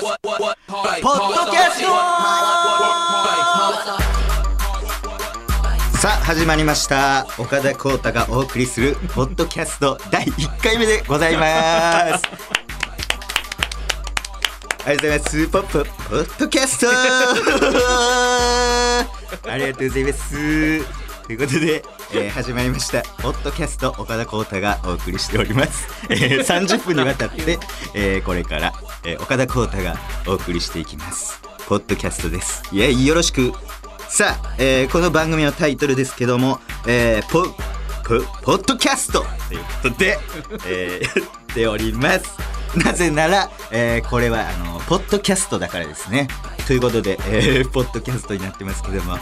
ポッドキャスト。さあ始まりました。岡田光太がお送りするポッドキャスト第1回目でございます。ありがとうございます。ポッポポッドキャスト。ありがとうございます。ということで、えー、始まりました。ポッドキャスト岡田光太がお送りしております、えー、30分にわたって、えー、これから、えー、岡田光太がお送りしていきます。ポッドキャストです。いやよろしく。さあ、えー、この番組のタイトルですけども、えー、ポポポッドキャストということで、えー、やっております。なぜなら、えー、これはあのポッドキャストだからですね。ということで、えー、ポッドキャストになってますけども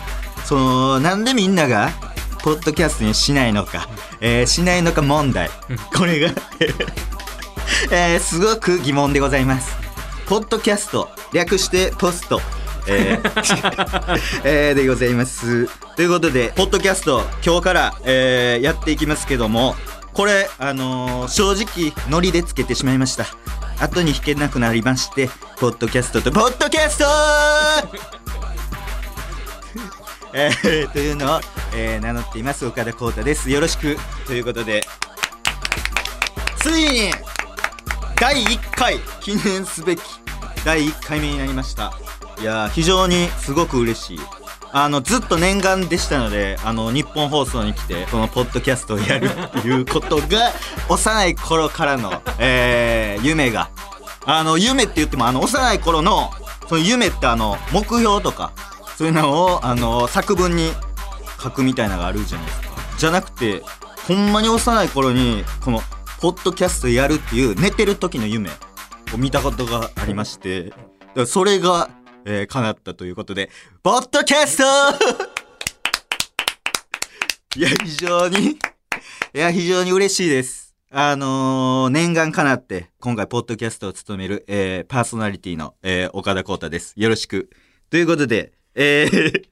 そのなんでみんながポッドキャストにしないのか、えー、しないのか問題。これが えー、すごく疑問でございます。ポッドキャスト略してポスト。えー えー、でございます。ということでポッドキャスト今日から、えー、やっていきますけどもこれあのー、正直ノリでつけてしまいました。後に引けなくなりましてポッドキャストとポッドキャスト! えー、というのを、えー、名乗っています岡田浩太です。よろしく。ということで。ついに第1回記念すべき第1回目になりました。いや非常にすごく嬉しい。あのずっと念願でしたのであの日本放送に来てこのポッドキャストをやるっていうことが 幼い頃からの、えー、夢が。あの夢って言ってもあの幼い頃のその夢ってあの目標とかそういうのをあの作文に書くみたいなのがあるじゃないですか。じゃなくてほんまに幼い頃にこのポッドキャストやるっていう寝てる時の夢を見たことがありましてそれが、えー、叶ったということでポッドキャスト いや非常にいや非常に嬉しいですあのー、念願かなって、今回、ポッドキャストを務める、えー、パーソナリティの、えー、岡田光太です。よろしく。ということで、えー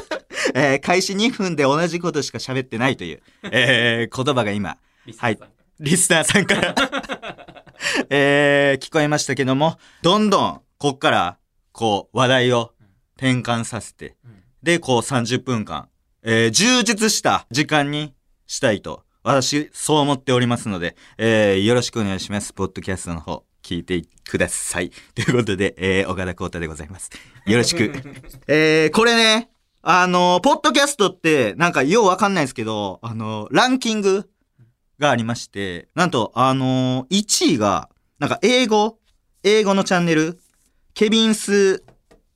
えー、開始2分で同じことしか喋ってないという、えー、言葉が今、はい、リスナーさんからえー、聞こえましたけども、どんどん、こっから、こう、話題を転換させて、で、こう30分間、えー、充実した時間にしたいと、私、そう思っておりますので、えー、よろしくお願いします。ポッドキャストの方。聞いてください。ということで、えー、岡田光太でございます。よろしく。えー、これね、あの、ポッドキャストって、なんかようわかんないですけど、あの、ランキングがありまして、なんと、あの、1位が、なんか英語、英語のチャンネル、 Kevin's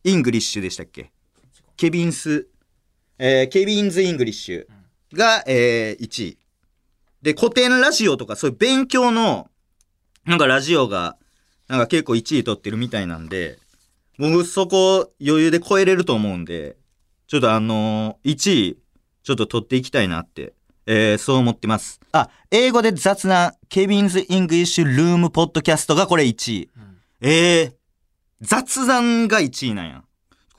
English でしたっけ？ Kevin's、えー、 Kevin's English が、えー、1位。で、コテンラジオとかそういう勉強の、なんかラジオがなんか結構1位取ってるみたいなんで、僕そこ余裕で超えれると思うんで、ちょっとあのー、1位、ちょっと取っていきたいなって、えー、そう思ってます。あ、英語で雑な Kevin's English Room Podcast がこれ1位。うん、えー、雑談が1位なんや。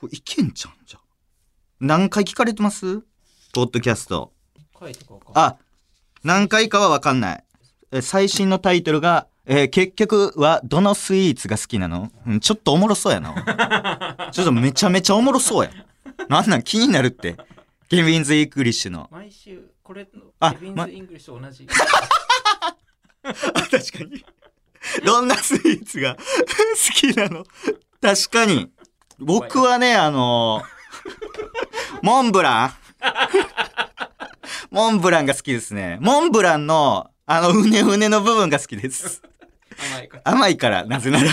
これいけんちゃうんじゃ。何回聞かれてます？ポッドキャスト。あ、何回かはわかんない。最新のタイトルが、えー、結局はどのスイーツが好きなの、うん、ちょっとおもろそうやな。ちょっとめちゃめちゃおもろそうや。なんなん気になるって。 Kevin's English の。毎週、これの Kevin's English 同じ。あ、確かに。どんなスイーツが 好きなの？確かに。僕はね、あのー、モンブラン モンブランが好きですね。モンブランの、あの、うねうねの部分が好きです。甘いから。甘いから、なぜなら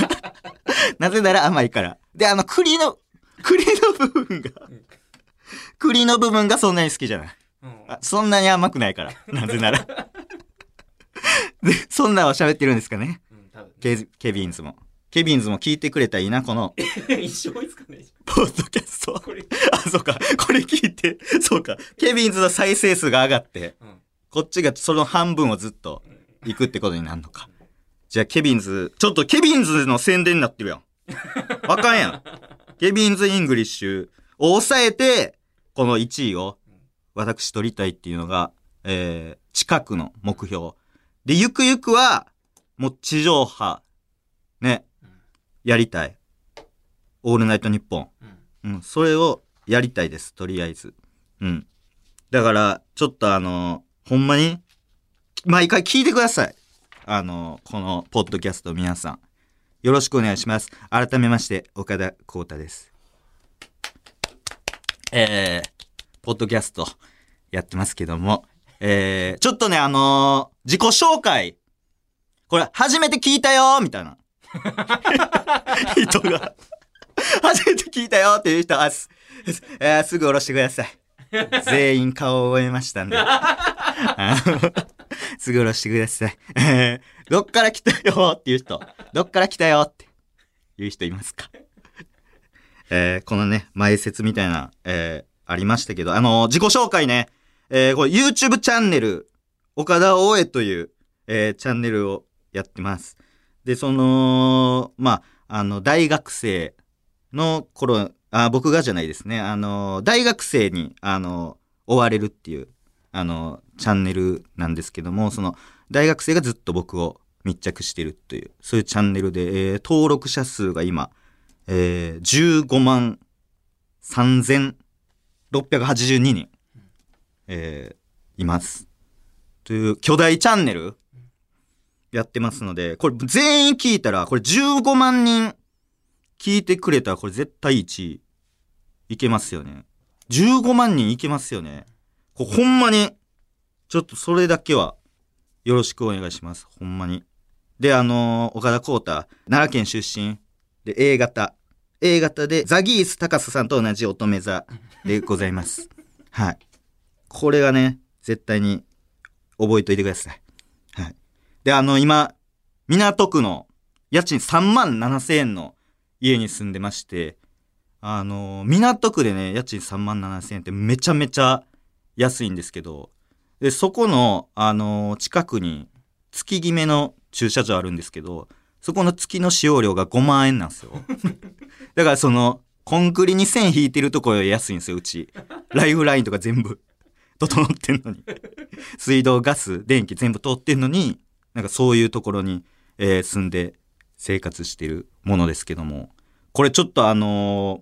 なぜなら甘いから。で、あの、栗の、栗の部分が栗の部分がそんなに好きじゃない。うん、そんなに甘くないから。なぜなら で、そんなを喋ってるんですかね。うん、ケケビンズも。Kevin's も聞いてくれたらいいな、この。一生いつかねポッドキャスト。あ、そうか。これ聞いて、そうか。 Kevin's の再生数が上がって、うん、こっちがその半分をずっと行くってことになるのか。じゃあ、 Kevin's、ちょっと Kevin's の宣伝になってるやん。わかんやん。 Kevin's English を抑えて、この1位を私取りたいっていうのが、えー、近くの目標。で、ゆくゆくは、もう地上波、ね、うんやりたい。オールナイトニッポン。うんうん、それをやりたいです、とりあえず。うん。だから、ちょっとあのほんまに、毎回聞いてください。あのこのポッドキャスト皆さん。よろしくお願いします。改めまして、岡田光太です。えー、ポッドキャストやってますけども、えー、ちょっとね、あの自己紹介。これ、初めて聞いたよみたいな。人が、初めて聞いたよっていう人、あす、えーすぐ下ろしてください。全員顔を覚えましたんで。すぐ下ろしてください。えーどっから来たよっていう人、どっから来たよっていう人いますか？えーこのね、前説みたいな、えーありましたけど、あのー自己紹介ね、えーこれ YouTube チャンネル、岡田大江という、えーチャンネルをやってます。で、その、まあ、あの、大学生の頃、あ、僕がじゃないですね。あの、大学生に、あの、追われるっていう、あの、チャンネルなんですけども、その、大学生がずっと僕を密着してるという、そういうチャンネルで、えー登録者数が今、えー15万3682人、えーいます。という巨大チャンネルやってますので、これ全員聞いたら、これ15万人聞いてくれたら、これ絶対1位いけますよね。15万人いけますよね。これほんまに、ちょっとそれだけはよろしくお願いします。ほんまに。で、あのー岡田光太、奈良県出身で A 型。A 型でザギース高須さんと同じ乙女座でございます。はい。これがね、絶対に覚えといてください。はい。で、あの、今、港区の家賃3万7千円の家に住んでまして、あの、港区でね、家賃3万7千円ってめちゃめちゃ安いんですけど、で、そこの、あの、近くに月決めの駐車場あるんですけど、そこの月の使用料が5万円なんですよ。だからその、コンクリに線引いてるところより安いんですよ、うち。ライフラインとか全部整ってんのに。水道、ガス、電気全部通ってんのに、なんかそういうところに、えー住んで生活してるものですけども、これちょっとあの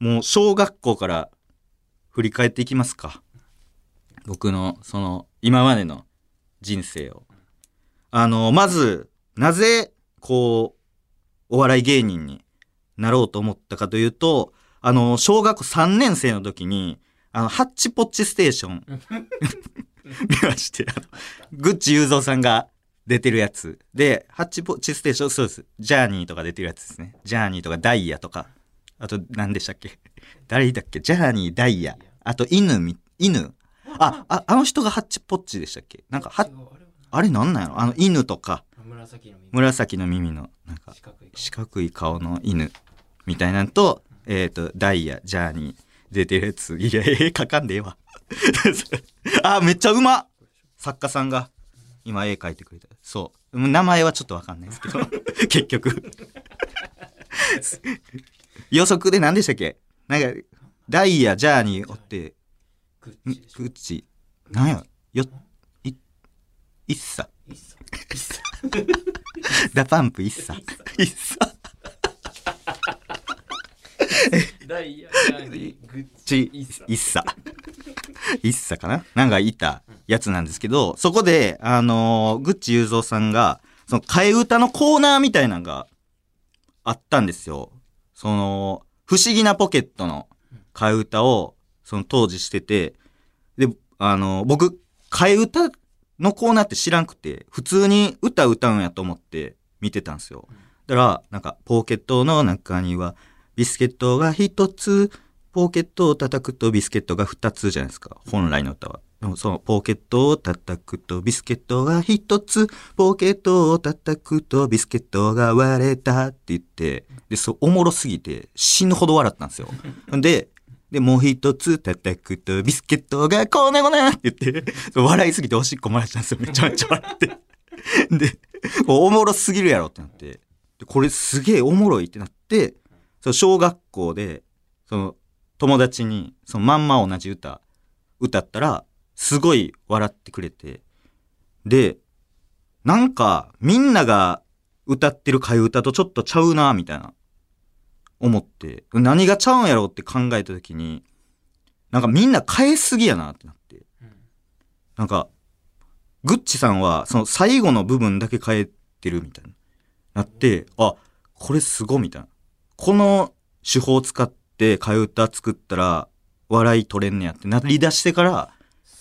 ーもう小学校から振り返っていきますか。僕の、その、今までの人生を。あのーまず、なぜ、こう、お笑い芸人になろうと思ったかというと、あのー小学校3年生の時に、あの、ハッチポッチステーション 見まして、あの、グッチ雄三さんが出てるやつ。で、ハッチポッチステーション、そうです。ジャーニーとか出てるやつですね。ジャーニーとかダイヤとか。あと、何でしたっけ？誰だっけ？ジャーニー、ダイヤ。あと、犬み、犬あ、あ、あの人がハッチポッチでしたっけ？なんか、は、あれはあれなんなんやろ？あの、犬とか、紫の耳紫の耳の、なんか、四角い顔の犬みたいなんと、えっ、と、ダイヤ、ジャーニー出てるやつ。いや、絵描かんでええわ。あ、めっちゃうまっ作家さんが今絵描いてくれた。そう。名前はちょっとわかんないですけど、結局。予測で何でしたっけ？なんか、ダイヤ、ジャーニーおって、んグッチなんや、よ、っいっさ ダパンプいっさ。いっさ。ダイヤジャーニーグッチち、いっさいっさ。いっさかな？なんかいたやつなんですけど、そこで、あのー、グッチ雄三さんが、その替え歌のコーナーみたいなのがあったんですよ。その、不思議なポケットの替え歌を、その当時してて、で、あのー、僕、替え歌のコーナーって知らんくて、普通に歌歌うんやと思って見てたんですよ。だから、なんか、ポケットの中には、ビスケットが一つ、ポケットを叩くとビスケットが二つじゃないですか。本来の歌は。でもそのポケットを叩くとビスケットが一つ、ポケットを叩くとビスケットが割れたって言って、で、そう、おもろすぎて死ぬほど笑ったんですよ。で、で、もう一つ叩くとビスケットがこねこねって言って、笑いすぎておしっこ漏らしたんですよ。めちゃめちゃ笑って。で、おもろすぎるやろってなって、でこれすげえおもろいってなって、その小学校で、その友達にそのまんま同じ歌歌ったら、すごい笑ってくれて、で、なんか、みんなが歌ってる替え歌とちょっとちゃうな、みたいな。思って、何がちゃうんやろうって考えたときに、なんかみんな変えすぎやなってなって。うんなんか、グッチさんは、その最後の部分だけ変えてるみたいな。なって、あ、これすごいみたいな。この手法を使って替え歌作ったら、笑い取れんねやってなり出してから、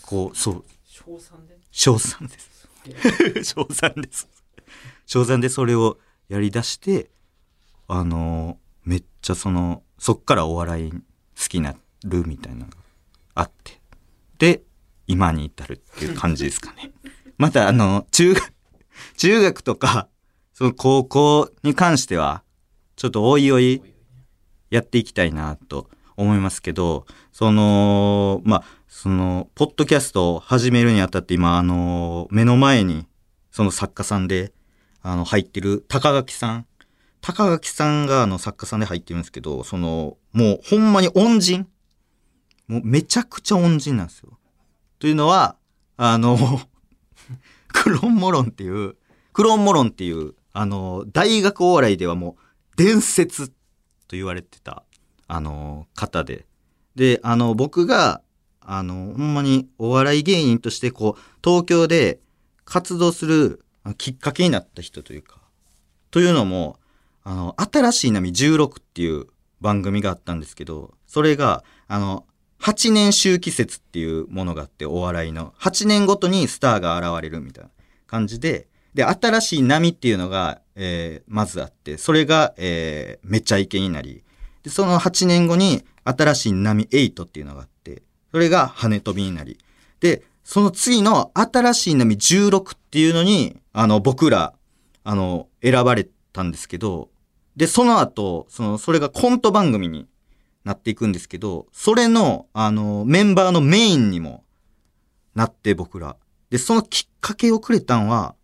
こう、そう、賞賛で？賞賛です。賞 賛です。賞賛でそれをやり出して、あのちゃその、そっからお笑い好きになるみたいなのがあって。で、今に至るっていう感じですかね。またあの、中学、中学とか、その高校に関しては、ちょっとおいおいやっていきたいなと思いますけど、その、まあ、その、ポッドキャストを始めるにあたって今、あの、目の前に、その作家さんで、あの、入ってる高垣さん。高垣さんがあの作家さんで入ってるんですけど、その、もうほんまに恩人？もうめちゃくちゃ恩人なんですよ。というのは、あの、クロンモロンっていう、クロンモロンっていう、あの、大学お笑いではもう伝説と言われてた、あの、方で。で、あの、僕が、あの、ほんまにお笑い芸人として、こう、東京で活動するきっかけになった人というか、というのも、あの、新しい波16っていう番組があったんですけど、それが、あの、8年周期説っていうものがあって、お笑いの。8年ごとにスターが現れるみたいな感じで、で、新しい波っていうのが、えーまずあって、それが、えーめちゃイケになり、で、その8年後に新しい波8っていうのがあって、それが跳ね飛びになり、で、その次の新しい波16っていうのに、あの、僕ら、あの、選ばれたんですけど、で、その後、その、それがコント番組になっていくんですけど、それの、あの、メンバーのメインにもなって僕ら。で、そのきっかけをくれたんは、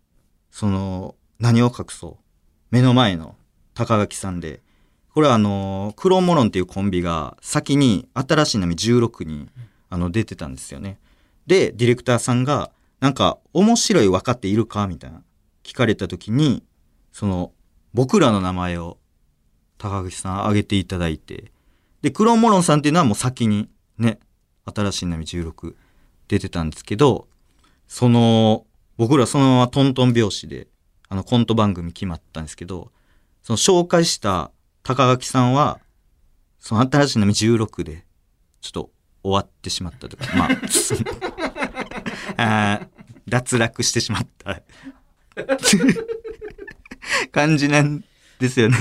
その、何を隠そう。目の前の高垣さんで、これはあの、クロモロンっていうコンビが先に新しい波16にあの出てたんですよね。で、ディレクターさんが、なんか、面白い分かっているか？みたいな、聞かれた時に、その、僕らの名前を高口さん挙げていただいて、で、クローモロンさんっていうのはもう先にね、新しい波16出てたんですけど、その、僕らそのままトントン拍子で、あのコント番組決まったんですけど、その紹介した高垣さんは、その新しい波16で、ちょっと終わってしまったとか、まあ、そ のあ脱落してしまった 感じなんですよね。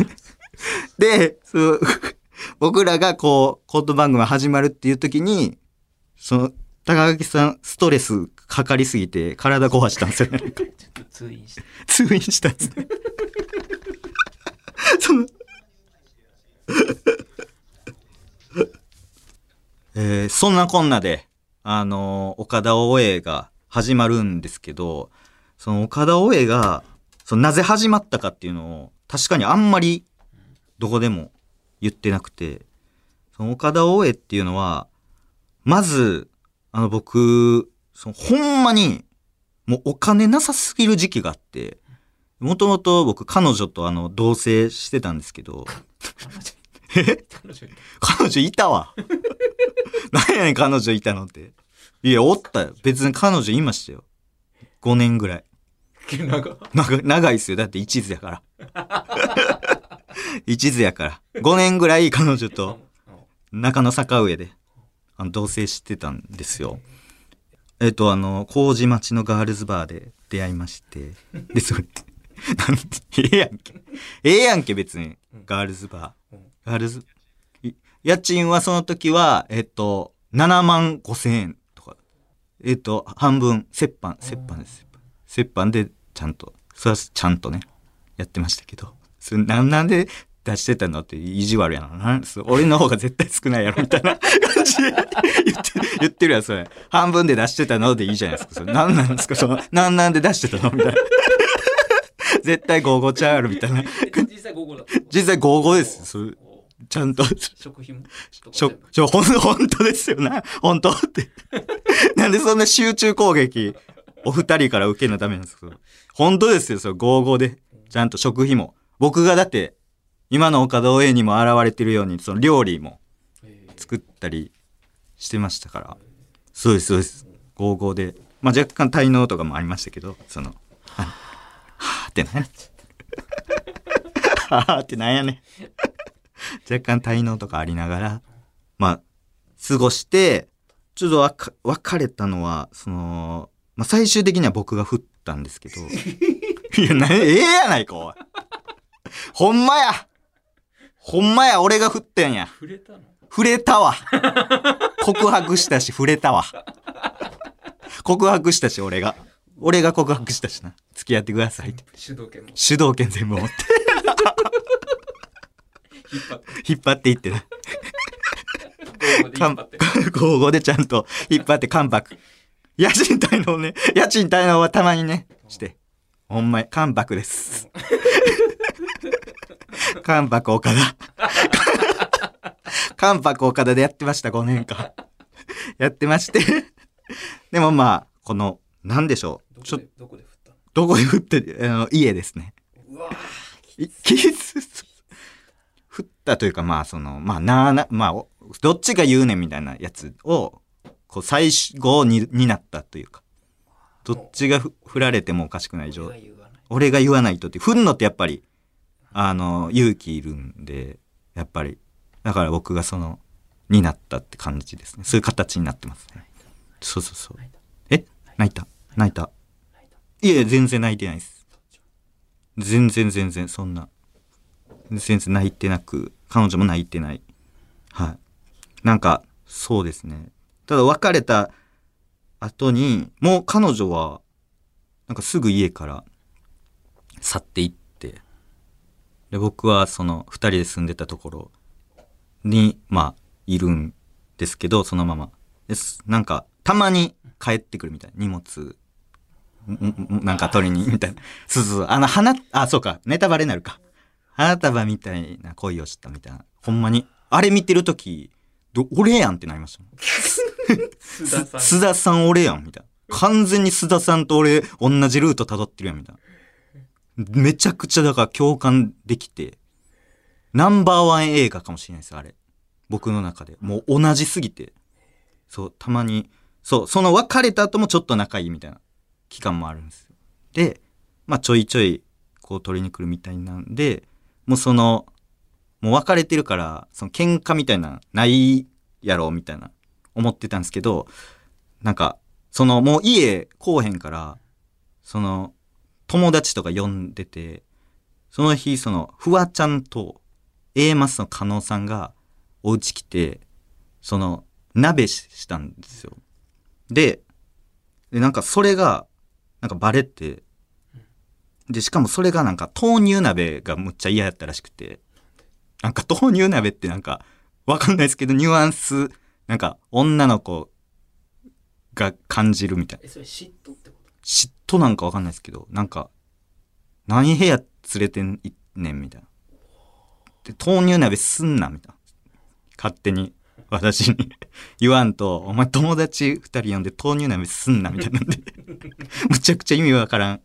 で、そう、僕らがこう、コント番組始まるっていう時に、その、高垣さん、ストレスかかりすぎて、体壊したんですよね。ちょっと通院して通院したんですね。その、えーそんなこんなで、あのー岡田大江が始まるんですけど、その岡田大江が、そのなぜ始まったかっていうのを、確かにあんまり、どこでも言ってなくて、その岡田大江っていうのは、まず、あの僕、そのほんまに、もうお金なさすぎる時期があって、もともと僕彼女とあの同棲してたんですけど、え彼女い 彼女いたわ。何やねん彼女いたのって。いや、おったよ。別に彼女いましたよ。5年ぐらい。た長長長いっすよ。だって一途やから。一途やから。5年ぐらい彼女と中野坂上であの同棲してたんですよ。えっ、と、あの、麹町のガールズバーで出会いまして。で、それ、なんて、ええやんけ。ええやんけ、別に。ガールズバー。ガールズ、家賃はその時は、えっ、と、7万5千円とか。えっ、と、半分、折半、折半です。折半で、ちゃんと、それはちゃんとね、やってましたけど。それななんで出してたのって意地悪やな。俺の方が絶対少ないやろ、みたいな 感じで言って言ってるやん、それ。半分で出してたのでいいじゃないですか。それ何なんですか？その、なんなんで出してたのみたいな。絶対55ちゃうやろ、みたいな。実際午後だ実際55です。それちゃんと。食費も？しょ、ちょ、ほん、本当ですよな。本当って。なんでそんな集中攻撃お二人から受けるのためなんですけど。本当ですよ、それ、55で。ちゃんと食費も。僕がだって、今の岡田 OA にも現れてるように、その料理も作ったりしてましたから。そうです、そうです。55で。まあ若干滞納とかもありましたけど、その、ははぁってなんやねん。はぁってなんやねん。若干滞納とかありながら、まあ、過ごして、ちょっとわか別れたのは、その、まあ最終的には僕が振ったんですけど、いや、な、ええやないか、おい。ほんまやほんまや、俺が振ってんや。触れたの？触れたわ。告白したし、触れたわ。告白したし、俺が。俺が告白したしな。付き合ってくださいって。主導権も主導権全部持って、引っ張って引っ張っていってな。交互 でちゃんと引っ張って関白。家賃滞納ね。家賃滞納はたまにね、して。ほんまに、関白です。関白岡田。関白岡田でやってました、5年間。やってまして。でもまあ、この、なんでしょう。ちょどこでどこで振った？のどこで振って、あの、家ですね。うわいキス、振ったというか、まあ、その、まあ、なあな、まあ、おどっちが言うねんみたいなやつを、こう、最後に、になったというか、どっちがふ振られてもおかしくないー状俺が言わない俺が言わないとって、振るのってやっぱり、あの、勇気いるんで、やっぱり、だから僕がその、になったって感じですね。そういう形になってますね。そうそうそう。え？泣いた泣いた泣いたいや、全然泣いてないです。全然全然、そんな。全然泣いてなく、彼女も泣いてない。はい。なんか、そうですね。ただ別れた後に、もう彼女は、なんかすぐ家から去っていって、で、僕はその二人で住んでたところに、まあ、いるんですけど、そのまま。です。なんか、たまに帰ってくるみたいな。荷物なんか取りに、みたいな。そうそう。あの、花、あ、そうか。ネタバレになるか。花束みたいな恋をしたみたいな。ほんまに。あれ見てるとき、ど俺やんってなりました。須田さん俺やんみたいな。完全に須田さんと俺同じルート辿ってるやんみたいな。めちゃくちゃだから共感できて、ナンバーワン映画かもしれないです、あれ。僕の中で。もう同じすぎて。そう、たまに、そう、その別れた後もちょっと仲いいみたいな期間もあるんですよ。で、まあちょいちょいこう取りに来るみたいなんで、もうその、もう別れてるから、その喧嘩みたいな、ないやろ、みたいな、思ってたんですけど、なんか、その、もう家来おへんから、その、友達とか呼んでて、その日、その、フワちゃんと A マスの加納さんが、お家来て、その、鍋したんですよ。で、で、なんかそれが、なんかバレて、で、しかもそれがなんか豆乳鍋がむっちゃ嫌やったらしくて、なんか豆乳鍋ってなんか、わかんないですけど、ニュアンス、なんか女の子が感じるみたいな。えそれ嫉妬ってこと？嫉妬なんかわかんないですけど、なんか、何部屋連れてんいねんみたいな。で、豆乳鍋すんな、みたいな。勝手に私に 言わんと、お前友達二人呼んで豆乳鍋すんな、みたいなんで。むちゃくちゃ意味わからん。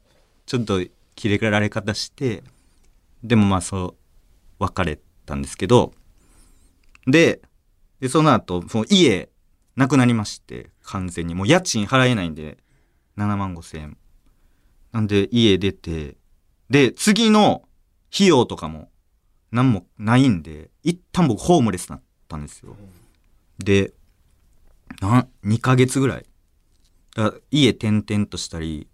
ちょっと切れられ方して、でもまあそう、別れたんですけど、で、で、その後、その家、なくなりまして、完全に。もう家賃払えないんで、7万5千円。なんで家出て、で、次の費用とかも何もないんで、一旦僕ホームレスだったんですよ。で、な、2ヶ月ぐらい。家転々としたり、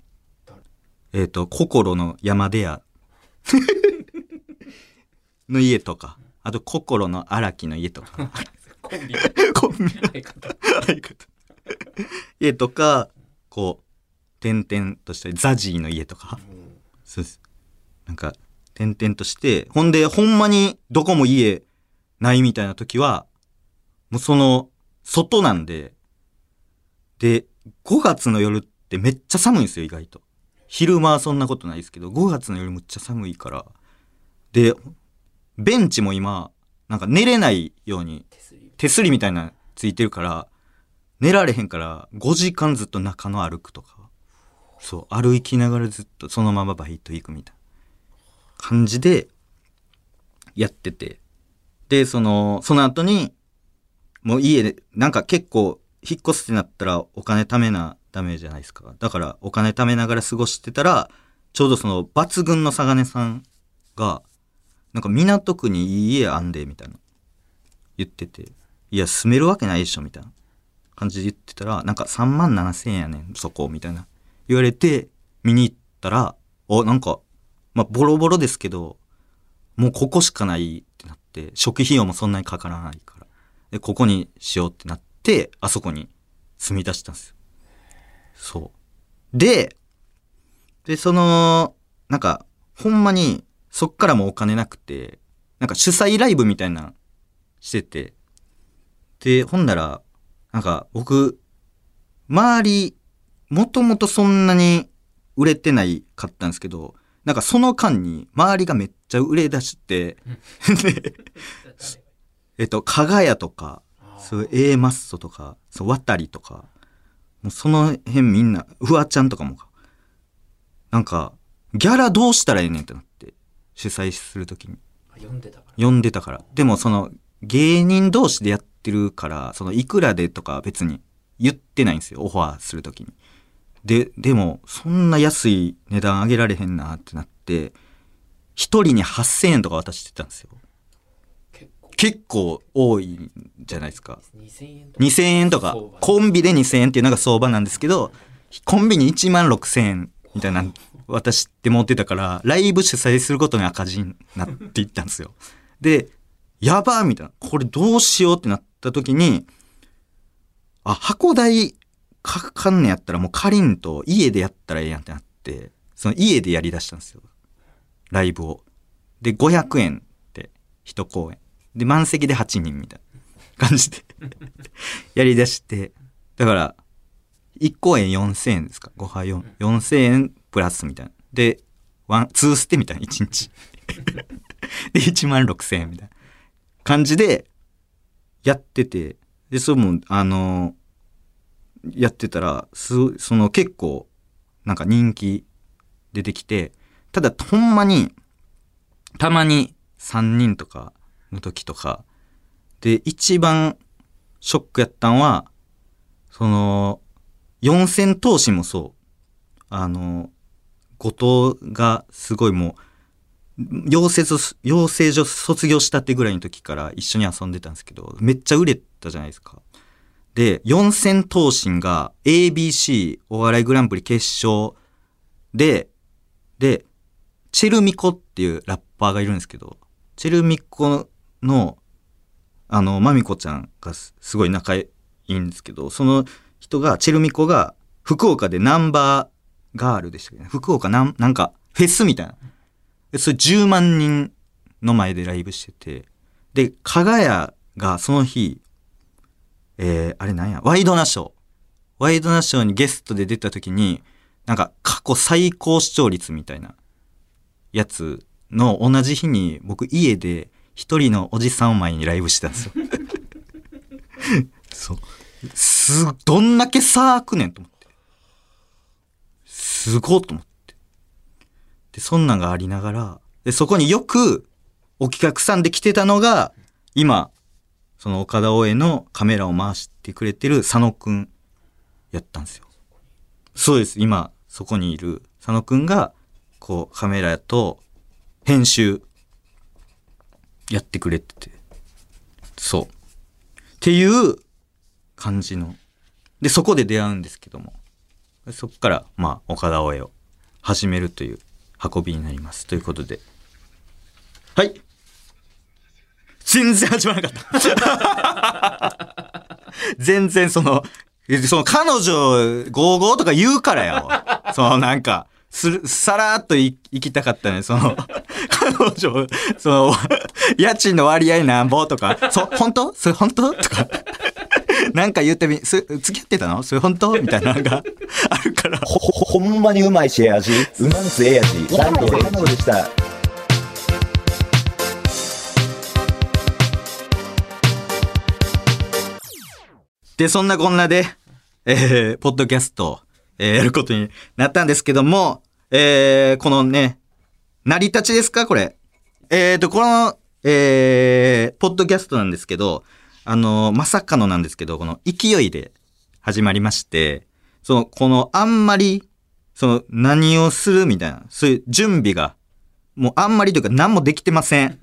えっ、と、心の山出屋 の家とか、あと心の荒木の家とか、コンビコンビニ相方相方家とか、こう、転々としたり、ザジーの家とか、そうです。なんか、転々として、ほんで、ほんまにどこも家ないみたいな時は、もうその、外なんで、で、5月の夜ってめっちゃ寒いんですよ、意外と。昼間はそんなことないですけど、5月の夜むっちゃ寒いから。で、ベンチも今、なんか寝れないように手すり手すりみたいなついてるから、寝られへんから5時間ずっと中野歩くとか。そう、歩きながらずっとそのままバイト行くみたいな感じでやってて。で、その、その後に、もう家で、なんか結構引っ越すってなったらお金貯めなダメじゃないですか。だからお金貯めながら過ごしてたら、ちょうどその抜群の佐賀根さんが、なんか港区にいい家あんで、みたいな言ってて、いや、住めるわけないでしょ、みたいな感じで言ってたら、なんか3万7千円やねん、そこ、みたいな言われて、見に行ったら、お、なんか、まあ、ボロボロですけど、もうここしかないってなって、初期費用もそんなにかからないから。で、ここにしようってなって、あそこに住み出したんですよ。そう。で、で、その、なんか、ほんまに、そっからもお金なくて、なんか主催ライブみたいなしてて、で、ほんなら、なんか僕、周り、もともとそんなに売れてないかったんですけど、なんかその間に周りがめっちゃ売れ出して、で、えっと、かがやとか、そういう A マッソとか、そう、渡りとか、もうその辺みんな、フワちゃんとかもか、なんか、ギャラどうしたらええねんってなって、主催するときに。あ読んでたから。呼んでたから。でもその芸人同士でやってるから、そのいくらでとか別に言ってないんですよ、オファーするときに。で、でもそんな安い値段上げられへんなってなって、一人に8000円とか渡してたんですよ。結構。多いんじゃないですか。2000円とか。2000円とか相場、コンビで2000円っていうのが相場なんですけど、コンビに1万6000円みたいな 私って持ってたから、ライブ主催することに赤字になっていったんですよ。で、やばーみたいな。これどうしようってなった時に、あ、箱代かかんねやったらもうかりんと家でやったらええやんってなって、その家でやりだしたんですよ。ライブを。で、500円って一公演。で、満席で8人みたいな感じで やりだして、だから、1公演4000円ですか ?5 杯4。4000円プラスみたいな。で、ワン、2ステみたいな、1日。で、1万6000円みたいな感じで、やってて、で、それも、あのやってたら、す、その結構、なんか人気出てきて、ただ、ほんまに、たまに3人とかの時とか、で、一番ショックやったんは、その、四千頭身もそう。あの、後藤がすごいもう、養成所、養成所卒業したってぐらいの時から一緒に遊んでたんですけど、めっちゃ売れたじゃないですか。で、四千頭身が ABC お笑いグランプリ決勝で、で、チェルミコっていうラッパーがいるんですけど、チェルミコの、あの、マミコちゃんがすすごい仲いいんですけど、その人が、チェルミコが、福岡でナンバーガールでしたっけね。福岡なん、なんか、フェスみたいな。それ10万人の前でライブしてて、で、かがやがその日、えー、あれなんや、ワイドナショー。ワイドナショーにゲストで出た時に、なんか過去最高視聴率みたいなやつの同じ日に僕家で一人のおじさん前にライブしてたんですよ。そう。す、どんだけ差開くねんと思って。すごっと思って。で、そんなんがありながら、で、そこによくお客さんで来てたのが、今、その岡田大江のカメラを回してくれてる佐野くんやったんですよ。そうです。今、そこにいる佐野くんが、こう、カメラと編集やってくれてて。そう。っていう感じの。で、そこで出会うんですけども。そこから、まあ、岡田大江を始めるという運びになります。ということで。はい。全然始まらなかった。全然その、えその彼女、ゴーゴーとか言うからやわ。そのなんか、する、さらーっとい行きたかったね。その、彼女、その、家賃の割合なんぼとか、そ、本当？それ本当？とか。なんか言ってみ、す、付き合ってたの？それ本当？みたいなのが あるから。ほ、ほ、ほんまにうまいしええ味？うまんすええ味？ランドでした。で、そんなこんなで、えー、ポッドキャスト、えーやることになったんですけども、えーこのね、成り立ちですか？これ。えーと、この、えー、ポッドキャストなんですけど、あの、まさかのなんですけど、この勢いで始まりまして、その、このあんまり、その、何をするみたいな、そういう準備が、もうあんまりというか何もできてません。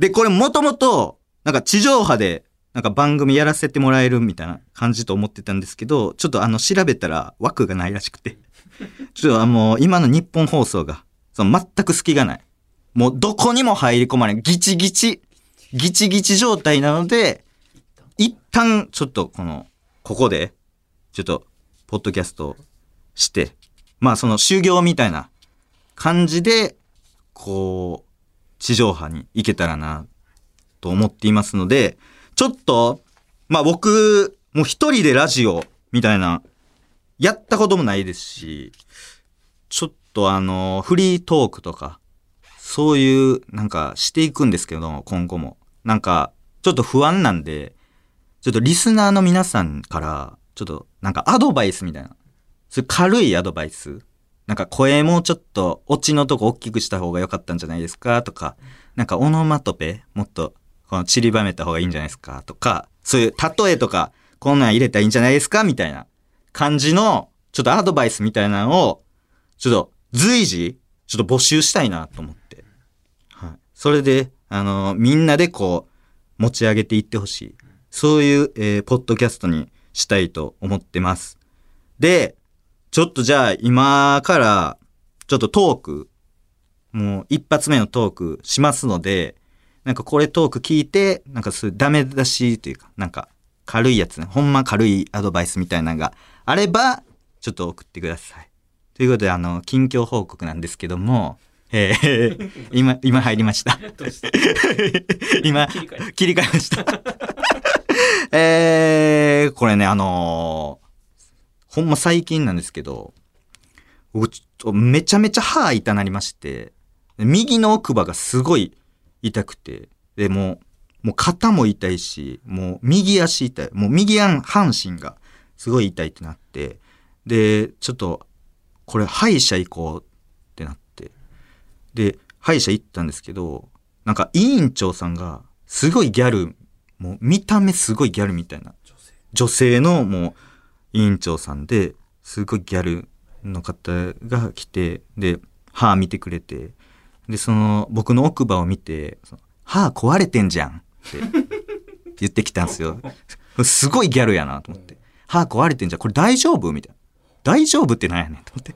で、これもともと、なんか地上波で、なんか番組やらせてもらえるみたいな感じと思ってたんですけど、ちょっとあの調べたら枠がないらしくて。ちょっとあの、今の日本放送が、その全く隙がない。もうどこにも入り込まない。ギチギチ、ギチギチ状態なので、一旦ちょっとこの、ここで、ちょっと、ポッドキャストして、まあその修行みたいな感じで、こう、地上波に行けたらな、と思っていますので、ちょっと、まあ僕、もう一人でラジオみたいな、やったこともないですし、ちょっとあの、フリートークとか、そういう、なんかしていくんですけど、今後も。なんか、ちょっと不安なんで、ちょっとリスナーの皆さんから、ちょっとなんかアドバイスみたいな。そういう軽いアドバイス。なんか声もちょっとオチのとこ大きくした方が良かったんじゃないですか？とか、なんかオノマトペもっとこの散りばめた方がいいんじゃないですか？とか、そういう例えとか、こんなん入れたらいいんじゃないですか？みたいな感じの、ちょっとアドバイスみたいなのを、ちょっと随時、ちょっと募集したいなと思って。はい。それで、あのみんなでこう、持ち上げていってほしい。そういう、えーポッドキャストにしたいと思ってます。で、ちょっとじゃあ今から、ちょっとトーク、もう一発目のトークしますので、なんかこれトーク聞いて、なんかそういうダメ出しというか、なんか軽いやつね、ほんま軽いアドバイスみたいなのがあれば、ちょっと送ってください。ということで、あの、近況報告なんですけども、えー今、今入りました。今、切り替えました。えー、これね、あのーほんま最近なんですけど、僕ちょっとめちゃめちゃ歯痛なりまして、右の奥歯がすごい痛くて、で、もう、もう肩も痛いし、もう右足痛い、もう右半半身がすごい痛いってなって、で、ちょっと、これ歯医者行こうで、歯医者行ったんですけど、なんか委員長さんが、すごいギャル、もう見た目すごいギャルみたいな、女性女性のもう委員長さんで、すごいギャルの方が来て、で、歯見てくれて、で、その、僕の奥歯を見て、歯壊れてんじゃんって 言ってきたんですよ。すごいギャルやなと思って。歯壊れてんじゃん。これ大丈夫みたいな。大丈夫ってなんやねんと思って。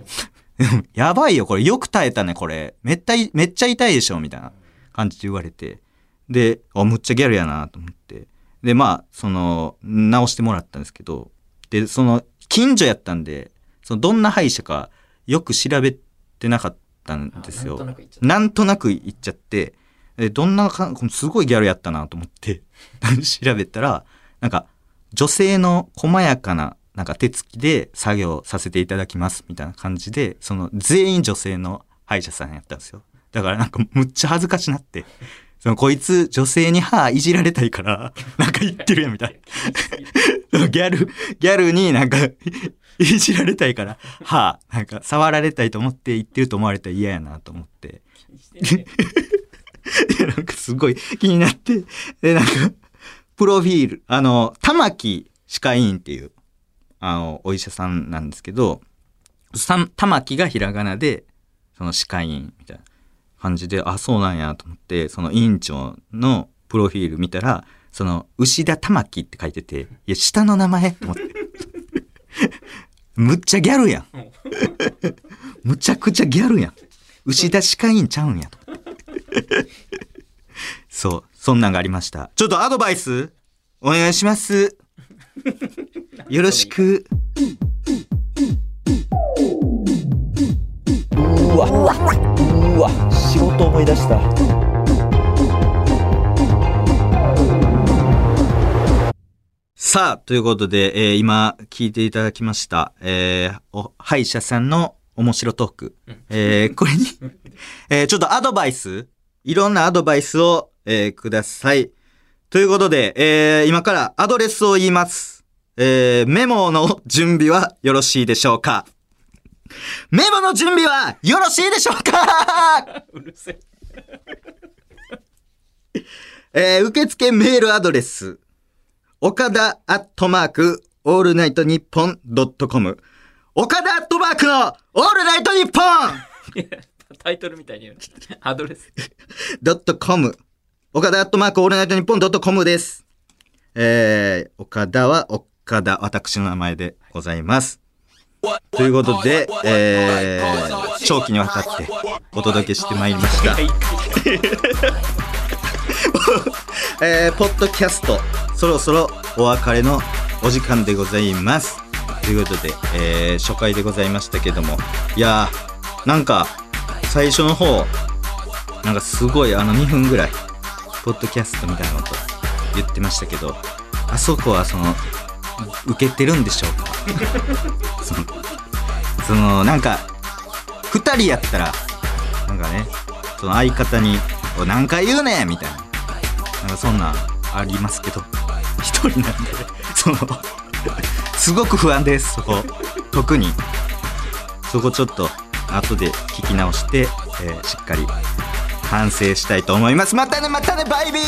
やばいよ、これ。よく耐えたね、これ。めっちゃい、めっちゃ痛いでしょみたいな感じで言われて。で、あ、むっちゃギャルやなと思って。で、まあ、その、直してもらったんですけど、で、その、近所やったんで、その、どんな歯医者かよく調べてなかったんですよ。あなんとなく言っちゃったなんとなく言っちゃって、えどんなか、すごいギャルやったなと思って、調べたら、なんか、女性の細やかな、なんか手つきで作業させていただきます、みたいな感じで、その、全員女性の歯医者さんやったんですよ。だからなんか、むっちゃ恥ずかしなって、その、こいつ、女性に歯いじられたいから、なんか言ってるやん、みたいな。ギャル、ギャルになんか、いじられたいから、歯、なんか、触られたいと思って言ってると思われたら嫌やなと思って。してねで、なんかすごい気になって、で、なんか、プロフィール、あの、玉木歯科医院っていう、あの、お医者さんなんですけど、さ玉木がひらがなで、その歯科医院みたいな感じで、あ、そうなんやと思って、その院長のプロフィール見たら、その、牛田玉木って書いてて、いや、下の名前と思って。むっちゃギャルやん。むちゃくちゃギャルやん。牛田歯科医院ちゃうんやと思って。そう、そんなんがありました。ちょっとアドバイスお願いします。よろしく。うわうわ仕事思い出したさあ、ということで、えー今聞いていただきました、えーお歯医者さんの面白トーク。えーこれに、えーちょっとアドバイス、いろんなアドバイスを、えーください。ということで、えー今からアドレスを言います。えー、メモの準備はよろしいでしょうか？メモの準備はよろしいでしょうか？うるせえー、受付メールアドレス、岡田アットマーク、オールナイトニッポンドットコム。岡田アットマークの、オールナイトニッポンえ。タイトルみたいに言うのアドレス。 dot com。岡田アットマークオールナイトニッポン dot com です。えー、岡田は岡田、私の名前でございます。ということで、えー、長期にわたってお届けしてまいりました。えー、ポッドキャスト、そろそろお別れのお時間でございます。ということで、えー、初回でございましたけども、いやー、なんか、最初の方、なんかすごいあの2分ぐらい、ポッドキャストみたいなこと言ってましたけど、あそこはその、受けてるんでしょうか？その、その、なんか、2人やったら、なんかね、その相方に、お何回言うねん？みたいな。なんかそんなんありますけど、一人なんで、その、すごく不安です、そこ。特に。そこちょっと、後で聞き直して、えーしっかり反省したいと思います。またね、またね、バイビー